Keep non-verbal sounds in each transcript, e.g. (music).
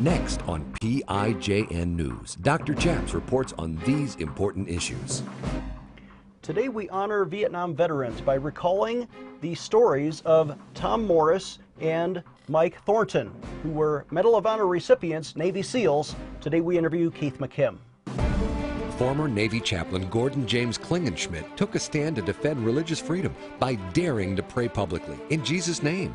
Next on PIJN News, Dr. Chaps reports on these important issues. Today we honor Vietnam veterans by recalling the stories of Tom Norris and Mike Thornton, who were Medal of Honor recipients, Navy SEALs. Today we interview Keith McKim. Former Navy chaplain Gordon James Klingenschmitt took a stand to defend religious freedom by daring to pray publicly in Jesus' name.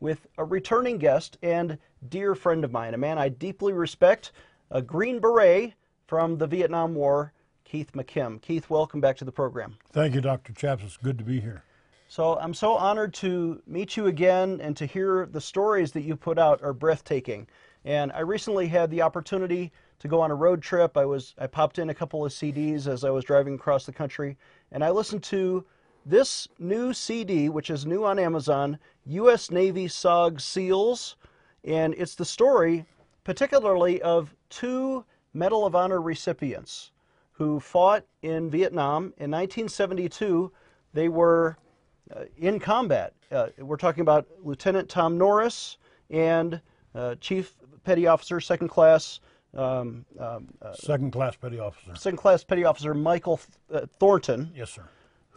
with a returning guest and dear friend of mine, a man I deeply respect, a Green Beret from the Vietnam War, Keith McKim. Keith, welcome back to the program. Thank you, Dr. Chaps. It's good to be here. So I'm so honored to meet you again and to hear the stories that you put out are breathtaking. And I recently had the opportunity to go on a road trip. I was I popped in a couple of CDs as I was driving across the country, and I listened to this new CD, which is new on Amazon, U.S. Navy SOG SEALs, and it's the story, particularly of two Medal of Honor recipients who fought in Vietnam in 1972. They were uh, in combat. Uh, we're talking about Lieutenant Tom Norris and uh, Chief Petty Officer, Second Class. Um, um, second Class Petty Officer. Second Class Petty Officer Michael uh, Thornton. Yes, sir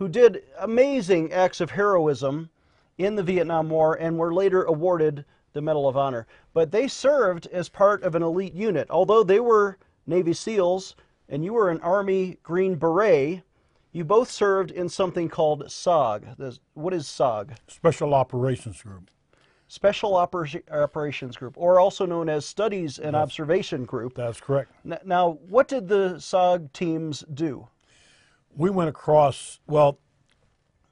who did amazing acts of heroism in the Vietnam War and were later awarded the Medal of Honor. But they served as part of an elite unit. Although they were Navy SEALs and you were an Army Green Beret, you both served in something called SOG. What is SOG? Special Operations Group. Special Oper- Operations Group, or also known as Studies and that's, Observation Group. That's correct. Now, what did the SOG teams do? we went across, well,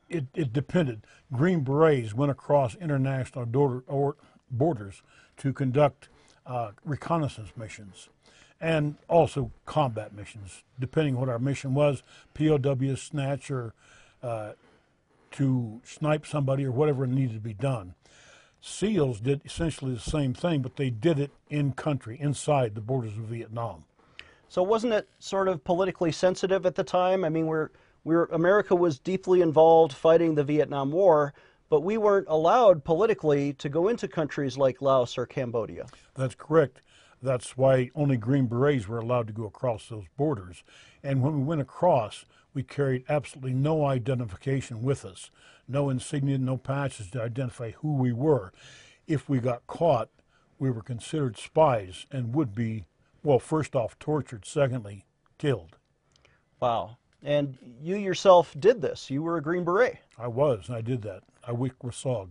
it, it depended. Green Berets went across international borders to conduct uh, reconnaissance missions and also combat missions, depending on what our mission was, POW snatch or uh, to snipe somebody or whatever needed to be done. SEALs did essentially the same thing, but they did it in country, inside the borders of Vietnam. So wasn't it sort of politically sensitive at the time? I mean, we're, we're, America was deeply involved fighting the Vietnam War, but we weren't allowed politically to go into countries like Laos or Cambodia. That's correct. That's why only Green Berets were allowed to go across those borders. And when we went across, we carried absolutely no identification with us, no insignia, no patches to identify who we were. If we got caught, we were considered spies and would be well, first off, tortured. Secondly, killed. Wow. And you yourself did this. You were a Green Beret. I was. And I did that. I worked with SOG.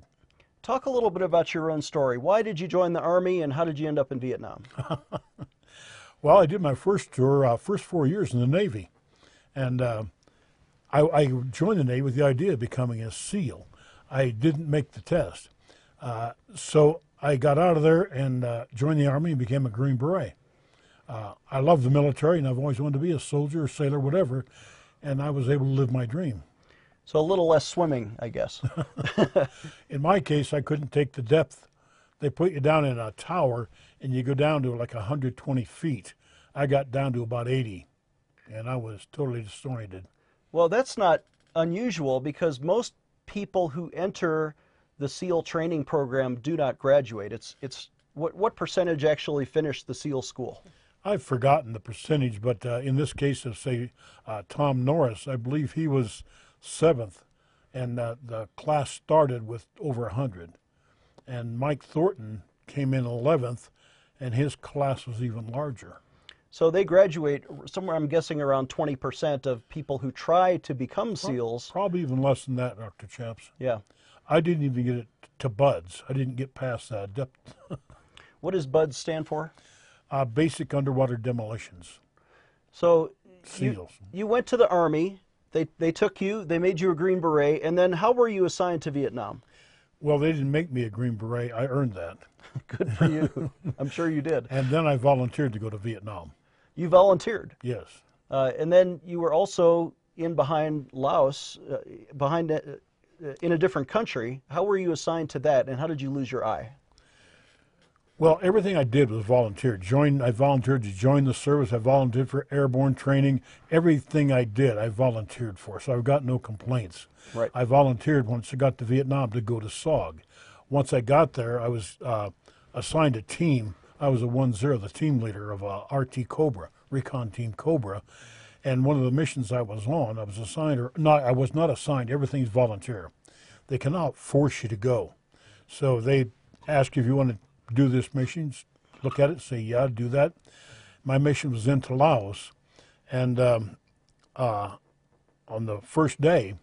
Talk a little bit about your own story. Why did you join the Army and how did you end up in Vietnam? (laughs) well, I did my first tour, uh, first four years in the Navy. And uh, I, I, joined the Navy with the idea of becoming a SEAL. I didn't make the test. Uh, so I got out of there and uh, joined the Army and became a Green Beret uh, I love the military, and I've always wanted to be a soldier, a sailor, whatever, and I was able to live my dream. So a little less swimming, I guess. (laughs) in my case, I couldn't take the depth. They put you down in a tower, and you go down to like 120 feet. I got down to about 80, and I was totally disoriented. Well, that's not unusual because most people who enter the SEAL training program do not graduate. It's it's what what percentage actually finish the SEAL school? I've forgotten the percentage, but uh, in this case of say uh, Tom Norris, I believe he was seventh, and uh, the class started with over a hundred, and Mike Thornton came in eleventh, and his class was even larger. So they graduate somewhere, I'm guessing, around 20% of people who try to become SEALs. Probably even less than that, Dr. Chaps. Yeah. I didn't even get it to BUDS. I didn't get past that. Depth. (laughs) what does BUDS stand for? Uh, basic underwater demolitions. So you, you went to the Army. They, they took you, they made you a Green Beret, and then how were you assigned to Vietnam? Well, they didn't make me a Green Beret. I earned that. (laughs) Good for you. (laughs) I'm sure you did. And then I volunteered to go to Vietnam. You volunteered. Yes. Uh, and then you were also in behind Laos, uh, behind uh, in a different country. How were you assigned to that, and how did you lose your eye? Well, everything I did was volunteer. Join, I volunteered to join the service. I volunteered for airborne training. Everything I did, I volunteered for. So I've got no complaints. Right. I volunteered once I got to Vietnam to go to SOG. Once I got there, I was uh, assigned a team. I was a 1-0, the team leader of uh, RT Cobra, Recon Team Cobra. And one of the missions I was on, I was assigned, or not, I was not assigned. Everything's volunteer. They cannot force you to go. So they ask you if you want to do this mission, look at it, say, yeah, do that. My mission was into Laos. And um, uh, on the first day,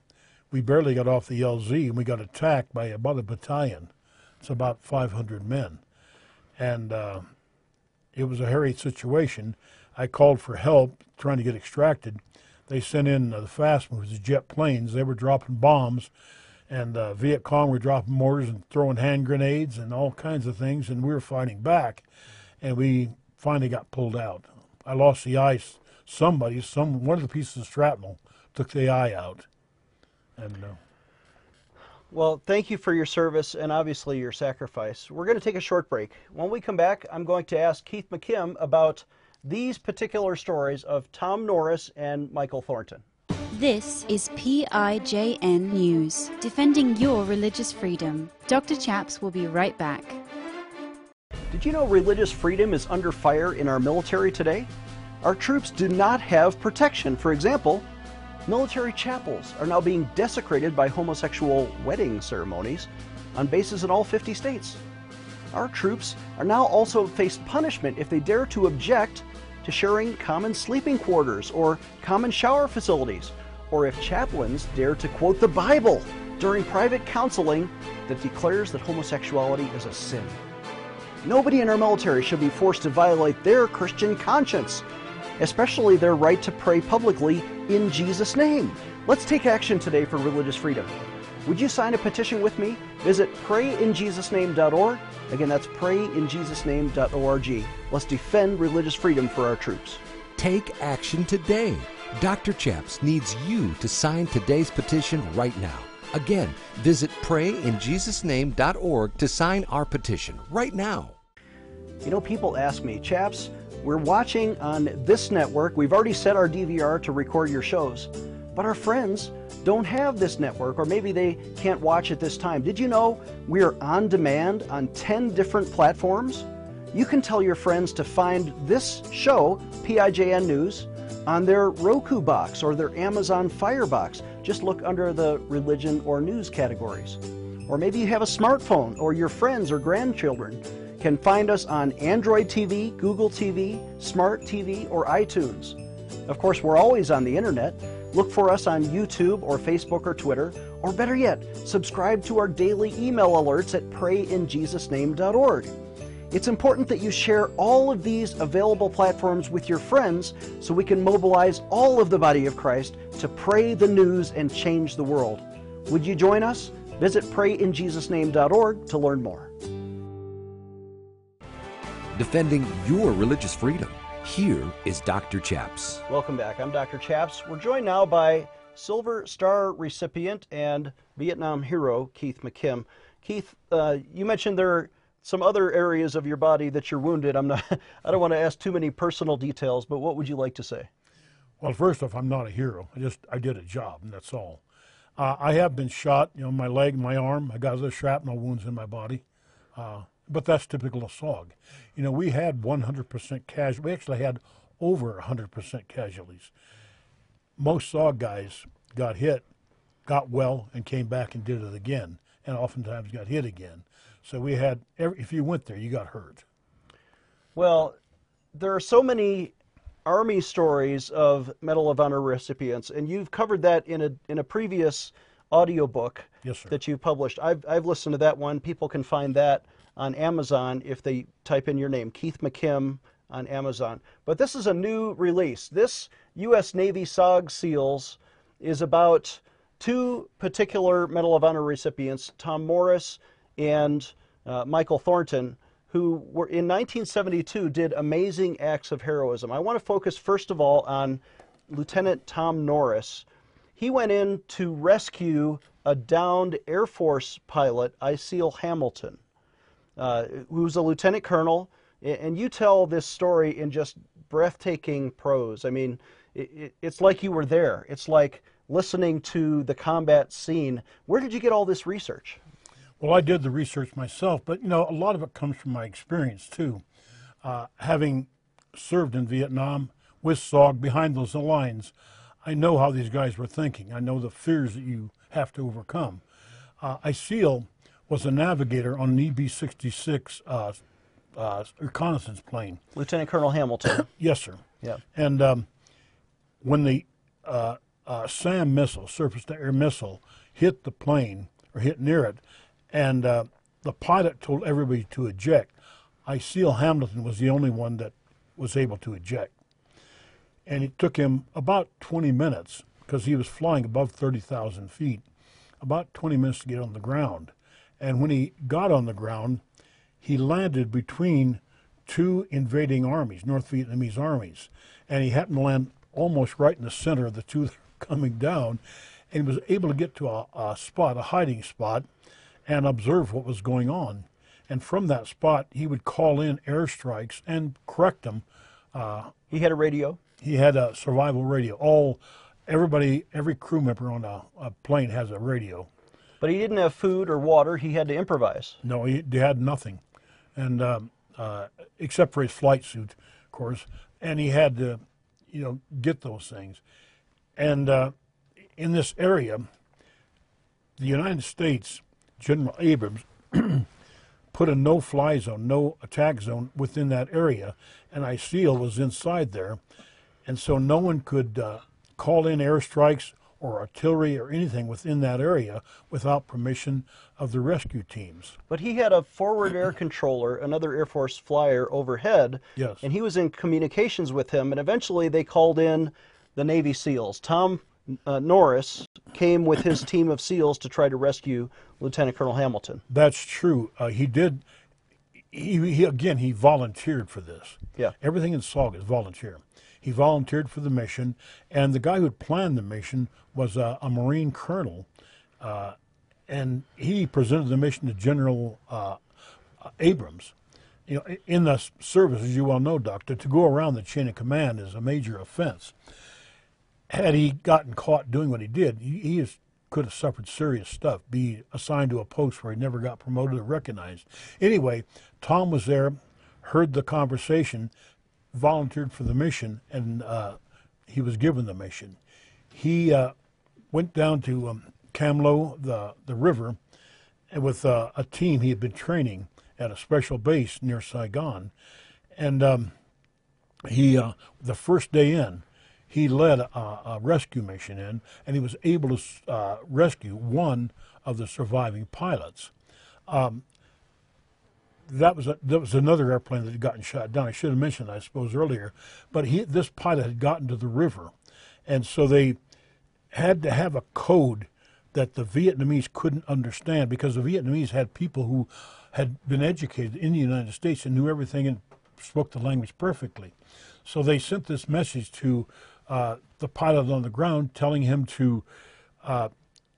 we barely got off the LZ and we got attacked by about a battalion. It's about 500 men. And uh, it was a hairy situation. I called for help trying to get extracted. They sent in the fast movers, the jet planes. They were dropping bombs, and uh, Viet Cong were dropping mortars and throwing hand grenades and all kinds of things, and we were fighting back. And we finally got pulled out. I lost the eye. Somebody, some one of the pieces of shrapnel took the eye out. And uh, Well, thank you for your service and obviously your sacrifice. We're going to take a short break. When we come back, I'm going to ask Keith McKim about these particular stories of Tom Norris and Michael Thornton. This is PIJN News, defending your religious freedom. Dr. Chaps will be right back. Did you know religious freedom is under fire in our military today? Our troops do not have protection. For example, military chapels are now being desecrated by homosexual wedding ceremonies on bases in all 50 states. Our troops are now also faced punishment if they dare to object to sharing common sleeping quarters or common shower facilities, or if chaplains dare to quote the Bible during private counseling that declares that homosexuality is a sin. Nobody in our military should be forced to violate their Christian conscience, especially their right to pray publicly in Jesus' name. Let's take action today for religious freedom. Would you sign a petition with me? Visit prayinjesusname.org. Again, that's prayinjesusname.org. Let's defend religious freedom for our troops. Take action today. Dr. Chaps needs you to sign today's petition right now. Again, visit prayinjesusname.org to sign our petition right now. You know, people ask me, Chaps, we're watching on this network. We've already set our DVR to record your shows, but our friends don't have this network, or maybe they can't watch at this time. Did you know we are on demand on 10 different platforms? You can tell your friends to find this show, PIJN News, on their Roku box or their Amazon Fire box. Just look under the religion or news categories. Or maybe you have a smartphone, or your friends or grandchildren can find us on Android TV, Google TV, Smart TV, or iTunes. Of course, we're always on the internet. Look for us on YouTube or Facebook or Twitter, or better yet, subscribe to our daily email alerts at prayinjesusname.org. It's important that you share all of these available platforms with your friends so we can mobilize all of the body of Christ to pray the news and change the world. Would you join us? Visit prayinjesusname.org to learn more. Defending your religious freedom. Here is Dr. Chaps. Welcome back. I'm Dr. Chaps. We're joined now by Silver Star recipient and Vietnam hero Keith McKim. Keith, uh, you mentioned there are some other areas of your body that you're wounded. I'm not. (laughs) I don't want to ask too many personal details, but what would you like to say? Well, first off, I'm not a hero. I just I did a job, and that's all. Uh, I have been shot, you know, my leg, my arm. I got other shrapnel wounds in my body, uh, but that's typical of SOG. You know, we had 100% casualties. We actually had over 100% casualties. Most SOG guys got hit, got well, and came back and did it again, and oftentimes got hit again. So we had, every, if you went there, you got hurt. Well, there are so many Army stories of Medal of Honor recipients, and you've covered that in a in a previous audiobook Yes, sir. that you published. I've I've listened to that one. People can find that on Amazon if they type in your name, Keith McKim, on Amazon. But this is a new release. This U.S. Navy SOG SEALs is about two particular Medal of Honor recipients, Tom Norris and uh, Michael Thornton, who were in 1972 did amazing acts of heroism. I want to focus first of all on Lieutenant Tom Norris. He went in to rescue a downed Air Force pilot, Iceal Hamilton, uh, who was a lieutenant colonel. And you tell this story in just breathtaking prose. I mean, it, it's like you were there. It's like listening to the combat scene. Where did you get all this research? Well, I did the research myself, but you know, a lot of it comes from my experience too. Uh, having served in Vietnam with SOG behind those lines, I know how these guys were thinking. I know the fears that you have to overcome. Uh, Iceal was a navigator on an EB-66 uh, uh, reconnaissance plane. Lieutenant Colonel Hamilton. (coughs) yes, sir. Yeah. And um, when the uh, uh, SAM missile, surface-to-air missile, hit the plane or hit near it, and uh, the pilot told everybody to eject, Iceal Hamilton was the only one that was able to eject. And it took him about 20 minutes because he was flying above 30,000 feet, about 20 minutes to get on the ground. And when he got on the ground, he landed between two invading armies, North Vietnamese armies, and he happened to land almost right in the center of the two coming down, and he was able to get to a, a spot, a hiding spot, and observe what was going on. And from that spot, he would call in airstrikes and correct them. Uh, he had a radio. He had a survival radio. All, everybody, every crew member on a, a plane has a radio. But he didn't have food or water. He had to improvise. No, he, he had nothing, and um, uh, except for his flight suit, of course. And he had to, you know, get those things. And uh, in this area, the United States, General Abrams, (clears throat) put a no-fly zone, no attack zone within that area, and Iceal was inside there, and so no one could uh, call in airstrikes or artillery or anything within that area without permission of the rescue teams. But he had a forward air (clears throat) controller, another Air Force flyer overhead, yes. and he was in communications with him, and eventually they called in the Navy SEALs. Tom uh, Norris came with his team of SEALs to try to rescue Lieutenant Colonel Hamilton. That's true. Uh, he did. He, he, again, he volunteered for this. Yeah. Everything in SOG is volunteer. He volunteered for the mission, and the guy who had planned the mission was a, a Marine colonel, uh, and he presented the mission to General uh, Abrams. You know, in the service, as you well know, Doctor, to go around the chain of command is a major offense had he gotten caught doing what he did, he, he is, could have suffered serious stuff, be assigned to a post where he never got promoted or recognized. Anyway, Tom was there, heard the conversation, volunteered for the mission, and uh, he was given the mission. He uh, went down to um, Cam Lo, the, the river, with uh, a team he had been training at a special base near Saigon. And um, he, uh, the first day in, he led a, a, rescue mission in, and he was able to uh, rescue one of the surviving pilots. Um, that was a, that was another airplane that had gotten shot down. I should have mentioned, I suppose, earlier. But he, this pilot had gotten to the river, and so they had to have a code that the Vietnamese couldn't understand because the Vietnamese had people who had been educated in the United States and knew everything and spoke the language perfectly. So they sent this message to uh, the pilot on the ground, telling him to uh,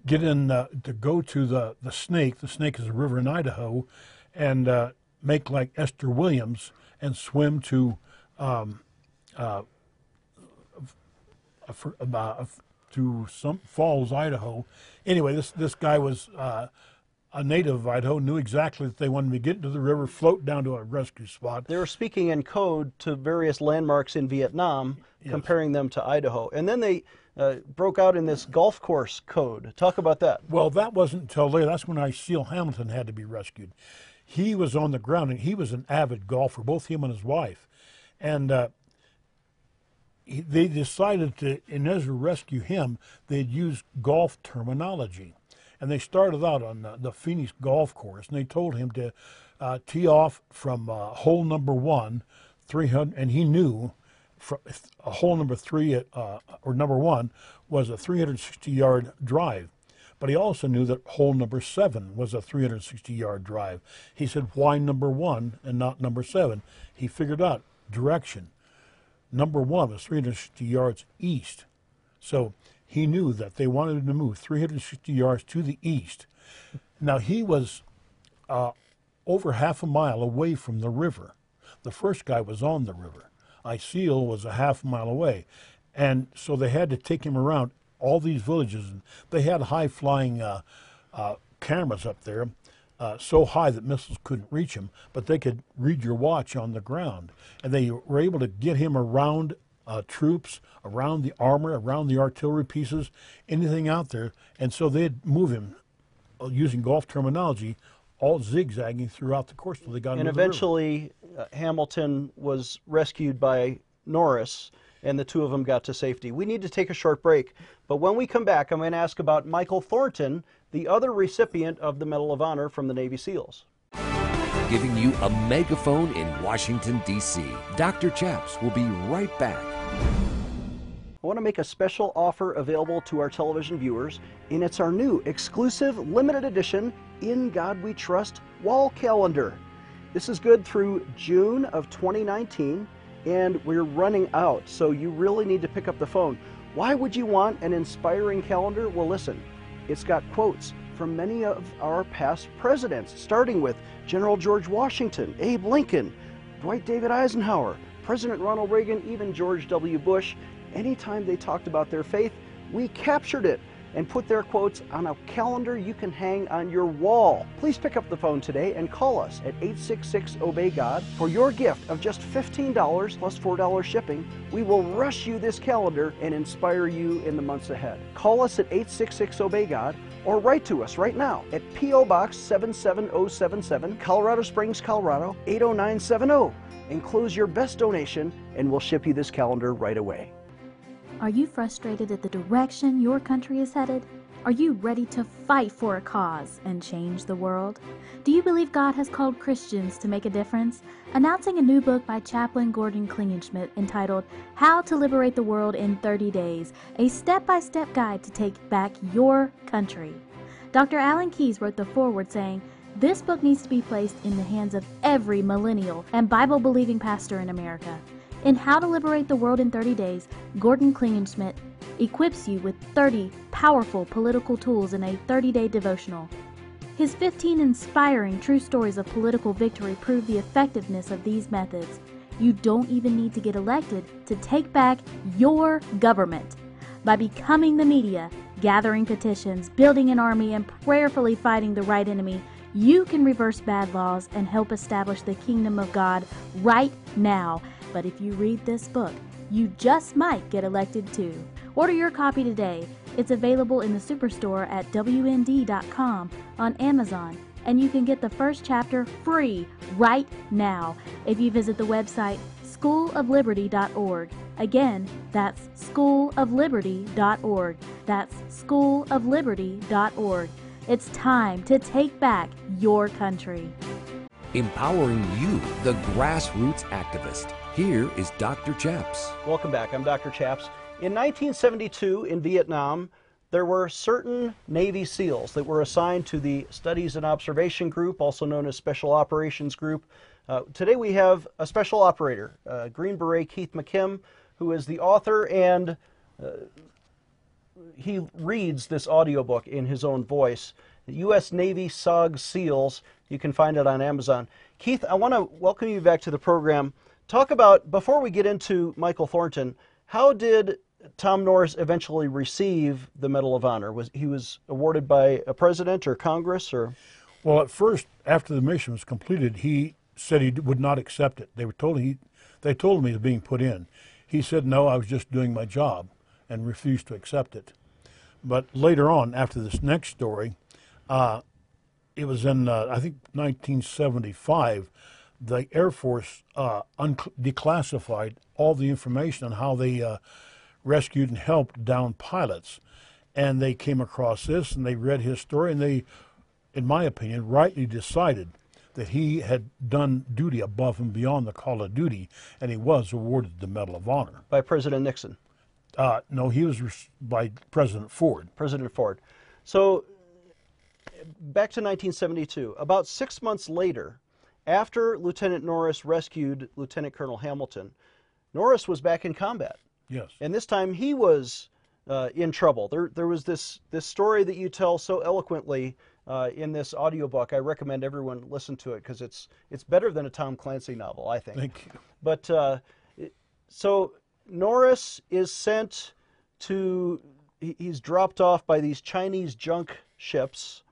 get in, uh, to go to the, the snake. The snake is a river in Idaho, and uh, make like Esther Williams and swim to um, uh, to some Falls, Idaho. Anyway, this this guy was a native of Idaho knew exactly that they wanted me to get into the river, float down to a rescue spot. They were speaking in code to various landmarks in Vietnam, yes. comparing them to Idaho. And then they uh, broke out in this golf course code. Talk about that. Well, that wasn't until later. That's when Iceal Hamilton had to be rescued. He was on the ground, and he was an avid golfer, both him and his wife. And uh, he, they decided to, in order to rescue him, they'd use golf terminology and they started out on the, the Phoenix golf course, and they told him to uh, tee off from uh, hole number one, 300, and he knew from, hole number three uh, or number one was a 360 yard drive. But he also knew that hole number seven was a 360 yard drive. He said, why number one and not number seven? He figured out direction. Number one was 360 yards east. So he knew that they wanted him to move 360 yards to the east. Now he was uh, over half a mile away from the river. The first guy was on the river. Iceal was a half mile away. And so they had to take him around all these villages. And they had high flying uh, uh, cameras up there, uh, so high that missiles couldn't reach him, but they could read your watch on the ground. And they were able to get him around uh, troops, around the armor, around the artillery pieces, anything out there. And so they'd move him, uh, using golf terminology, all zigzagging throughout the course till they got And into the river. eventually, uh, Hamilton was rescued by Norris, and the two of them got to safety. We need to take a short break, but when we come back, I'm going to ask about Michael Thornton, the other recipient of the Medal of Honor from the Navy SEALs. Giving you a megaphone in Washington, D.C. Dr. Chaps will be right back. I want to make a special offer available to our television viewers, and it's our new exclusive limited edition In God We Trust wall calendar. This is good through June of 2019, and we're running out, so you really need to pick up the phone. Why would you want an inspiring calendar? Well, listen, it's got quotes from many of our past presidents, starting with General George Washington, Abe Lincoln, Dwight David Eisenhower, President Ronald Reagan, even George W. Bush. Anytime they talked about their faith, we captured it and put their quotes on a calendar you can hang on your wall. Please pick up the phone today and call us at 866 Obey God for your gift of just $15 plus $4 shipping. We will rush you this calendar and inspire you in the months ahead. Call us at 866 Obey God or write to us right now at P.O. Box 77077, Colorado Springs, Colorado 80970. Enclose your best donation and we'll ship you this calendar right away. Are you frustrated at the direction your country is headed? Are you ready to fight for a cause and change the world? Do you believe God has called Christians to make a difference? Announcing a new book by Chaplain Gordon Klingenschmitt entitled How to Liberate the World in 30 Days, a step by step guide to take back your country. Dr. Alan Keyes wrote the foreword saying, This book needs to be placed in the hands of every millennial and Bible believing pastor in America. In How to Liberate the World in 30 Days, Gordon Klingenschmitt equips you with 30 powerful political tools in a 30 day devotional. His 15 inspiring true stories of political victory prove the effectiveness of these methods. You don't even need to get elected to take back your government. By becoming the media, gathering petitions, building an army, and prayerfully fighting the right enemy, you can reverse bad laws and help establish the kingdom of God right now. But if you read this book, you just might get elected too. Order your copy today. It's available in the superstore at WND.com on Amazon, and you can get the first chapter free right now if you visit the website schoolofliberty.org. Again, that's schoolofliberty.org. That's schoolofliberty.org. It's time to take back your country. Empowering you, the grassroots activist. Here is Dr. Chaps. Welcome back. I'm Dr. Chaps. In 1972 in Vietnam, there were certain Navy SEALs that were assigned to the Studies and Observation Group, also known as Special Operations Group. Uh, today we have a special operator, uh, Green Beret Keith McKim, who is the author and uh, he reads this audiobook in his own voice. U.S. Navy SOG SEALs. You can find it on Amazon. Keith, I want to welcome you back to the program. Talk about, before we get into Michael Thornton, how did Tom Norris eventually receive the Medal of Honor? Was he was awarded by a president or Congress or? Well, at first, after the mission was completed, he said he would not accept it. They were told he, they told him he was being put in. He said, "No, I was just doing my job," and refused to accept it. But later on, after this next story, uh, it was in uh, I think 1975. The Air Force uh, declassified all the information on how they uh, rescued and helped down pilots, and they came across this and they read his story and they, in my opinion, rightly decided that he had done duty above and beyond the call of duty, and he was awarded the Medal of Honor. by President Nixon, Uh, no, he was by President Ford. President Ford. So back to 1972. About six months later, after Lieutenant Norris rescued Lieutenant Colonel Hamilton, Norris was back in combat. Yes. And this time he was uh, in trouble. There, there was this, this story that you tell so eloquently uh, in this audiobook. I recommend everyone listen to it because it's, it's better than a Tom Clancy novel, I think. Thank you. But uh, so Norris is sent to, he's dropped off by these Chinese junk ships,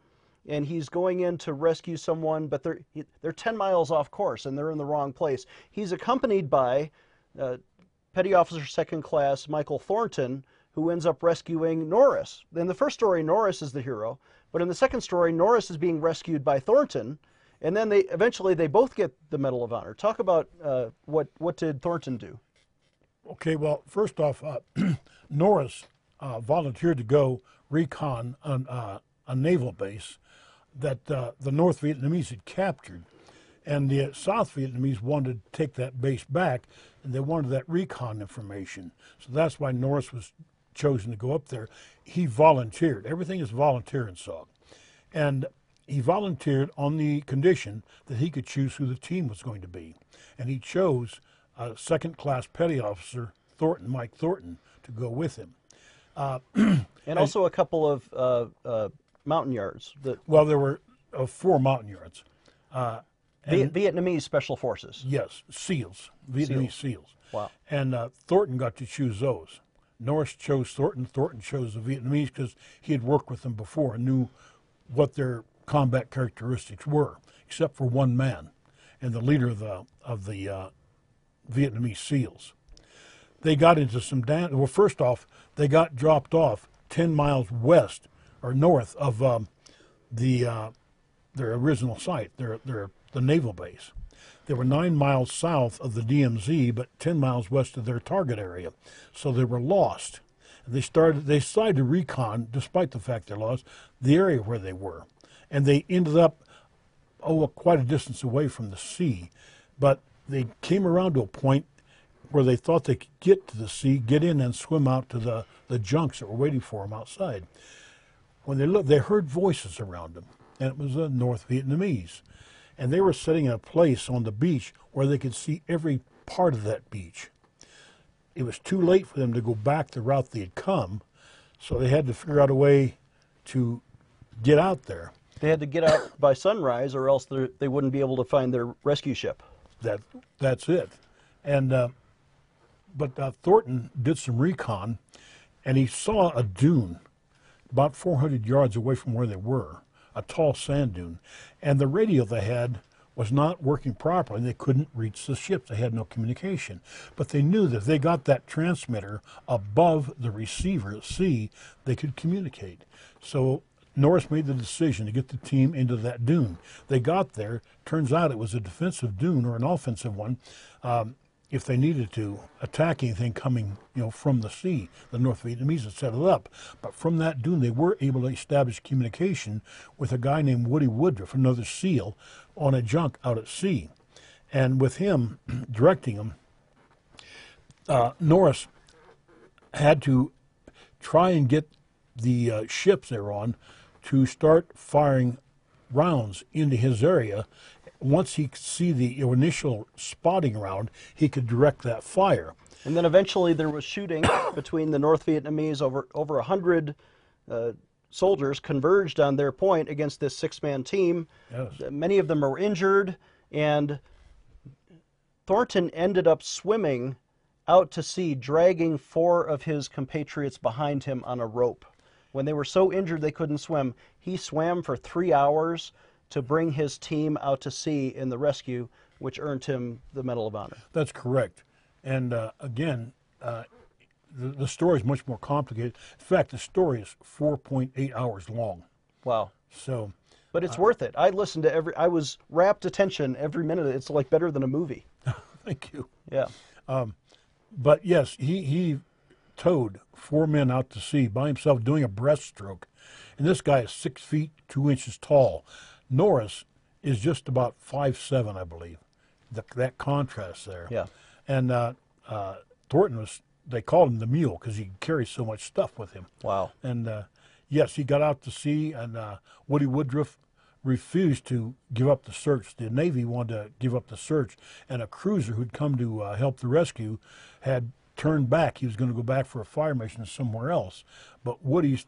and he's going in to rescue someone, but they're they're 10 miles off course and they're in the wrong place. He's accompanied by uh, Petty Officer Second Class Michael Thornton, who ends up rescuing Norris. In the first story, Norris is the hero, but in the second story, Norris is being rescued by Thornton, and then they eventually they both get the Medal of Honor. Talk about uh, what what did Thornton do? Okay, well, first off, uh, (clears throat) Norris uh, volunteered to go recon on, uh, a naval base that uh, the North Vietnamese had captured. And the South Vietnamese wanted to take that base back, and they wanted that recon information. So that's why Norris was chosen to go up there. He volunteered. Everything is volunteer in SOG. And he volunteered on the condition that he could choose who the team was going to be. And he chose uh, second class petty officer Thornton, Mike Thornton, to go with him. (clears throat) And also a couple of uh, uh, Montagnards, Well, there were uh, four Montagnards. Viet- Vietnamese special forces. Yes, SEALs, Vietnamese SEALs. Wow. And uh, Thornton got to choose those. Norris chose Thornton. Thornton chose the Vietnamese because he had worked with them before and knew what their combat characteristics were, except for one man, and the leader of the of the uh, Vietnamese SEALs. They got into some dan Well, first off, they got dropped off ten miles west or north of um, the uh, their original site, their their the naval base. They were nine miles south of the DMZ, but ten miles west of their target area, so they were lost. They started. They decided to recon, despite the fact they lost, the area where they were, and they ended up oh quite a distance away from the sea, but they came around to a point where they thought they could get to the sea, get in, and swim out to the the junks that were waiting for them outside when they looked, they heard voices around them, and it was the North Vietnamese. And they were sitting in a place on the beach where they could see every part of that beach. It was too late for them to go back the route they had come, so they had to figure out a way to get out there. They had to get out by sunrise, or else they wouldn't be able to find their rescue ship. That that's it. And uh, but uh, Thornton did some recon, and he saw a dune about 400 yards away from where they were, a tall sand dune, and the radio they had was not working properly. They couldn't reach the ships. They had no communication. But they knew that if they got that transmitter above the receiver at sea, they could communicate. So Norris made the decision to get the team into that dune. They got there. Turns out it was a defensive dune or an offensive one. Um, if they needed to attack anything coming, you know, from the sea, the North Vietnamese had set it up. But from that dune, they were able to establish communication with a guy named Woody Woodruff, another SEAL, on a junk out at sea, and with him (clears throat) directing them, uh, Norris had to try and get the uh, ships they're on to start firing rounds into his area. Once he could see the initial spotting round, he could direct that fire. And then eventually there was shooting (coughs) between the North Vietnamese. Over over a hundred uh, soldiers converged on their point against this six-man team. Yes. Many of them were injured, and Thornton ended up swimming out to sea, dragging four of his compatriots behind him on a rope. When they were so injured they couldn't swim, he swam for three hours to bring his team out to sea in the rescue, which earned him the Medal of Honor. That's correct. And uh, again, uh, the, the story is much more complicated. In fact, the story is 4.8 hours long. Wow. So, But it's worth it. I listened to every. I was rapt attention every minute. It's like better than a movie. (laughs) thank you. Yeah. But yes, he, he towed four men out to sea by himself doing a breaststroke. And this guy is six feet, two inches tall. Norris is just about five seven, I believe. The, that contrast there. Yeah. And uh, uh, Thornton was, they called him the mule because he carries so much stuff with him. Wow. And uh, Yes, he got out to sea, and uh, Woody Woodruff refused to give up the search. The Navy wanted to give up the search, and a cruiser who'd come to uh, help the rescue had turned back. He was going to go back for a fire mission somewhere else, but Woody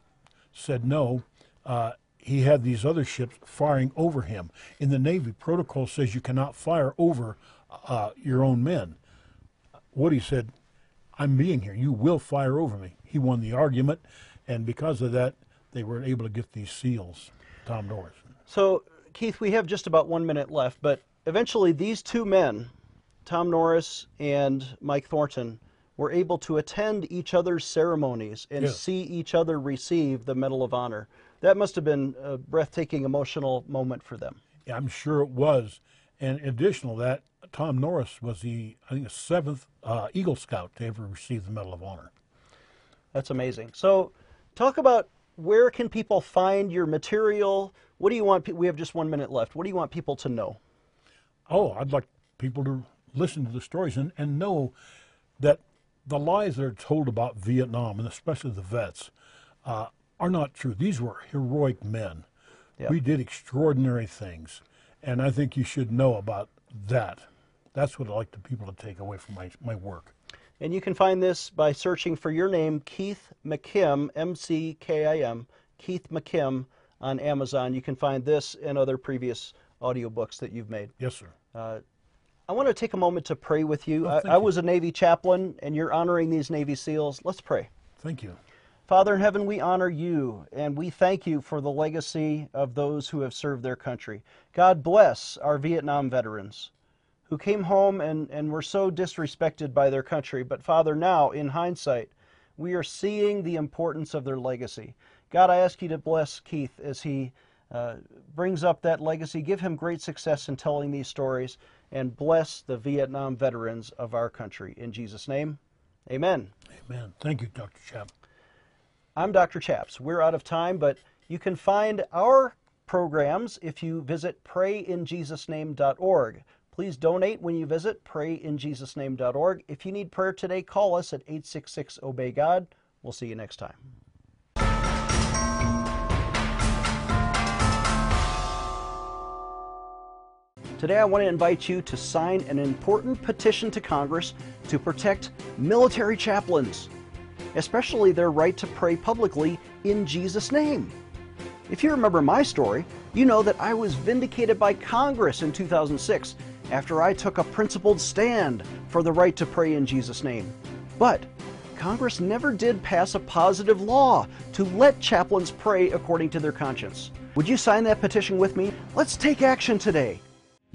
said no. Uh, he had these other ships firing over him. In the Navy, protocol says you cannot fire over uh, your own men. Woody said, I'm being here. You will fire over me. He won the argument, and because of that, they were able to get these seals, Tom Norris. So, Keith, we have just about one minute left, but eventually these two men, Tom Norris and Mike Thornton, were able to attend each other's ceremonies and Yes. see each other receive the Medal of Honor. That must have been a breathtaking emotional moment for them. Yeah, I'm sure it was. And additional to that, Tom Norris was the, I think, the seventh uh, Eagle Scout to ever receive the Medal of Honor. That's amazing. So, talk about where can people find your material? What do you want? We have just one minute left. What do you want people to know? Oh, I'd like people to listen to the stories and, and know that the lies that are told about Vietnam, and especially the vets, uh, are not true. These were heroic men. Yeah. We did extraordinary things, and I think you should know about that. That's what I'd like the people to take away from my, my work. And you can find this by searching for your name, Keith McKim, M C K I M, Keith McKim on Amazon. You can find this and other previous audiobooks that you've made. Yes, sir. I want to take a moment to pray with you. Oh, I, I you. was a Navy chaplain, and you're honoring these Navy SEALs. Let's pray. Thank you. Father in heaven, we honor you and we thank you for the legacy of those who have served their country. God bless our Vietnam veterans who came home and, and were so disrespected by their country. But Father, now in hindsight, we are seeing the importance of their legacy. God, I ask you to bless Keith as he Uh, brings up that legacy. Give him great success in telling these stories and bless the Vietnam veterans of our country. In Jesus' name, amen. Amen. Thank you, Dr. Chap. I'm Dr. Chaps. We're out of time, but you can find our programs if you visit prayinjesusname.org. Please donate when you visit prayinjesusname.org. If you need prayer today, call us at 866 Obey God. We'll see you next time. Today, I want to invite you to sign an important petition to Congress to protect military chaplains especially their right to pray publicly in Jesus' name. If you remember my story, you know that I was vindicated by Congress in 2006 after I took a principled stand for the right to pray in Jesus' name. But Congress never did pass a positive law to let chaplains pray according to their conscience. Would you sign that petition with me? Let's take action today.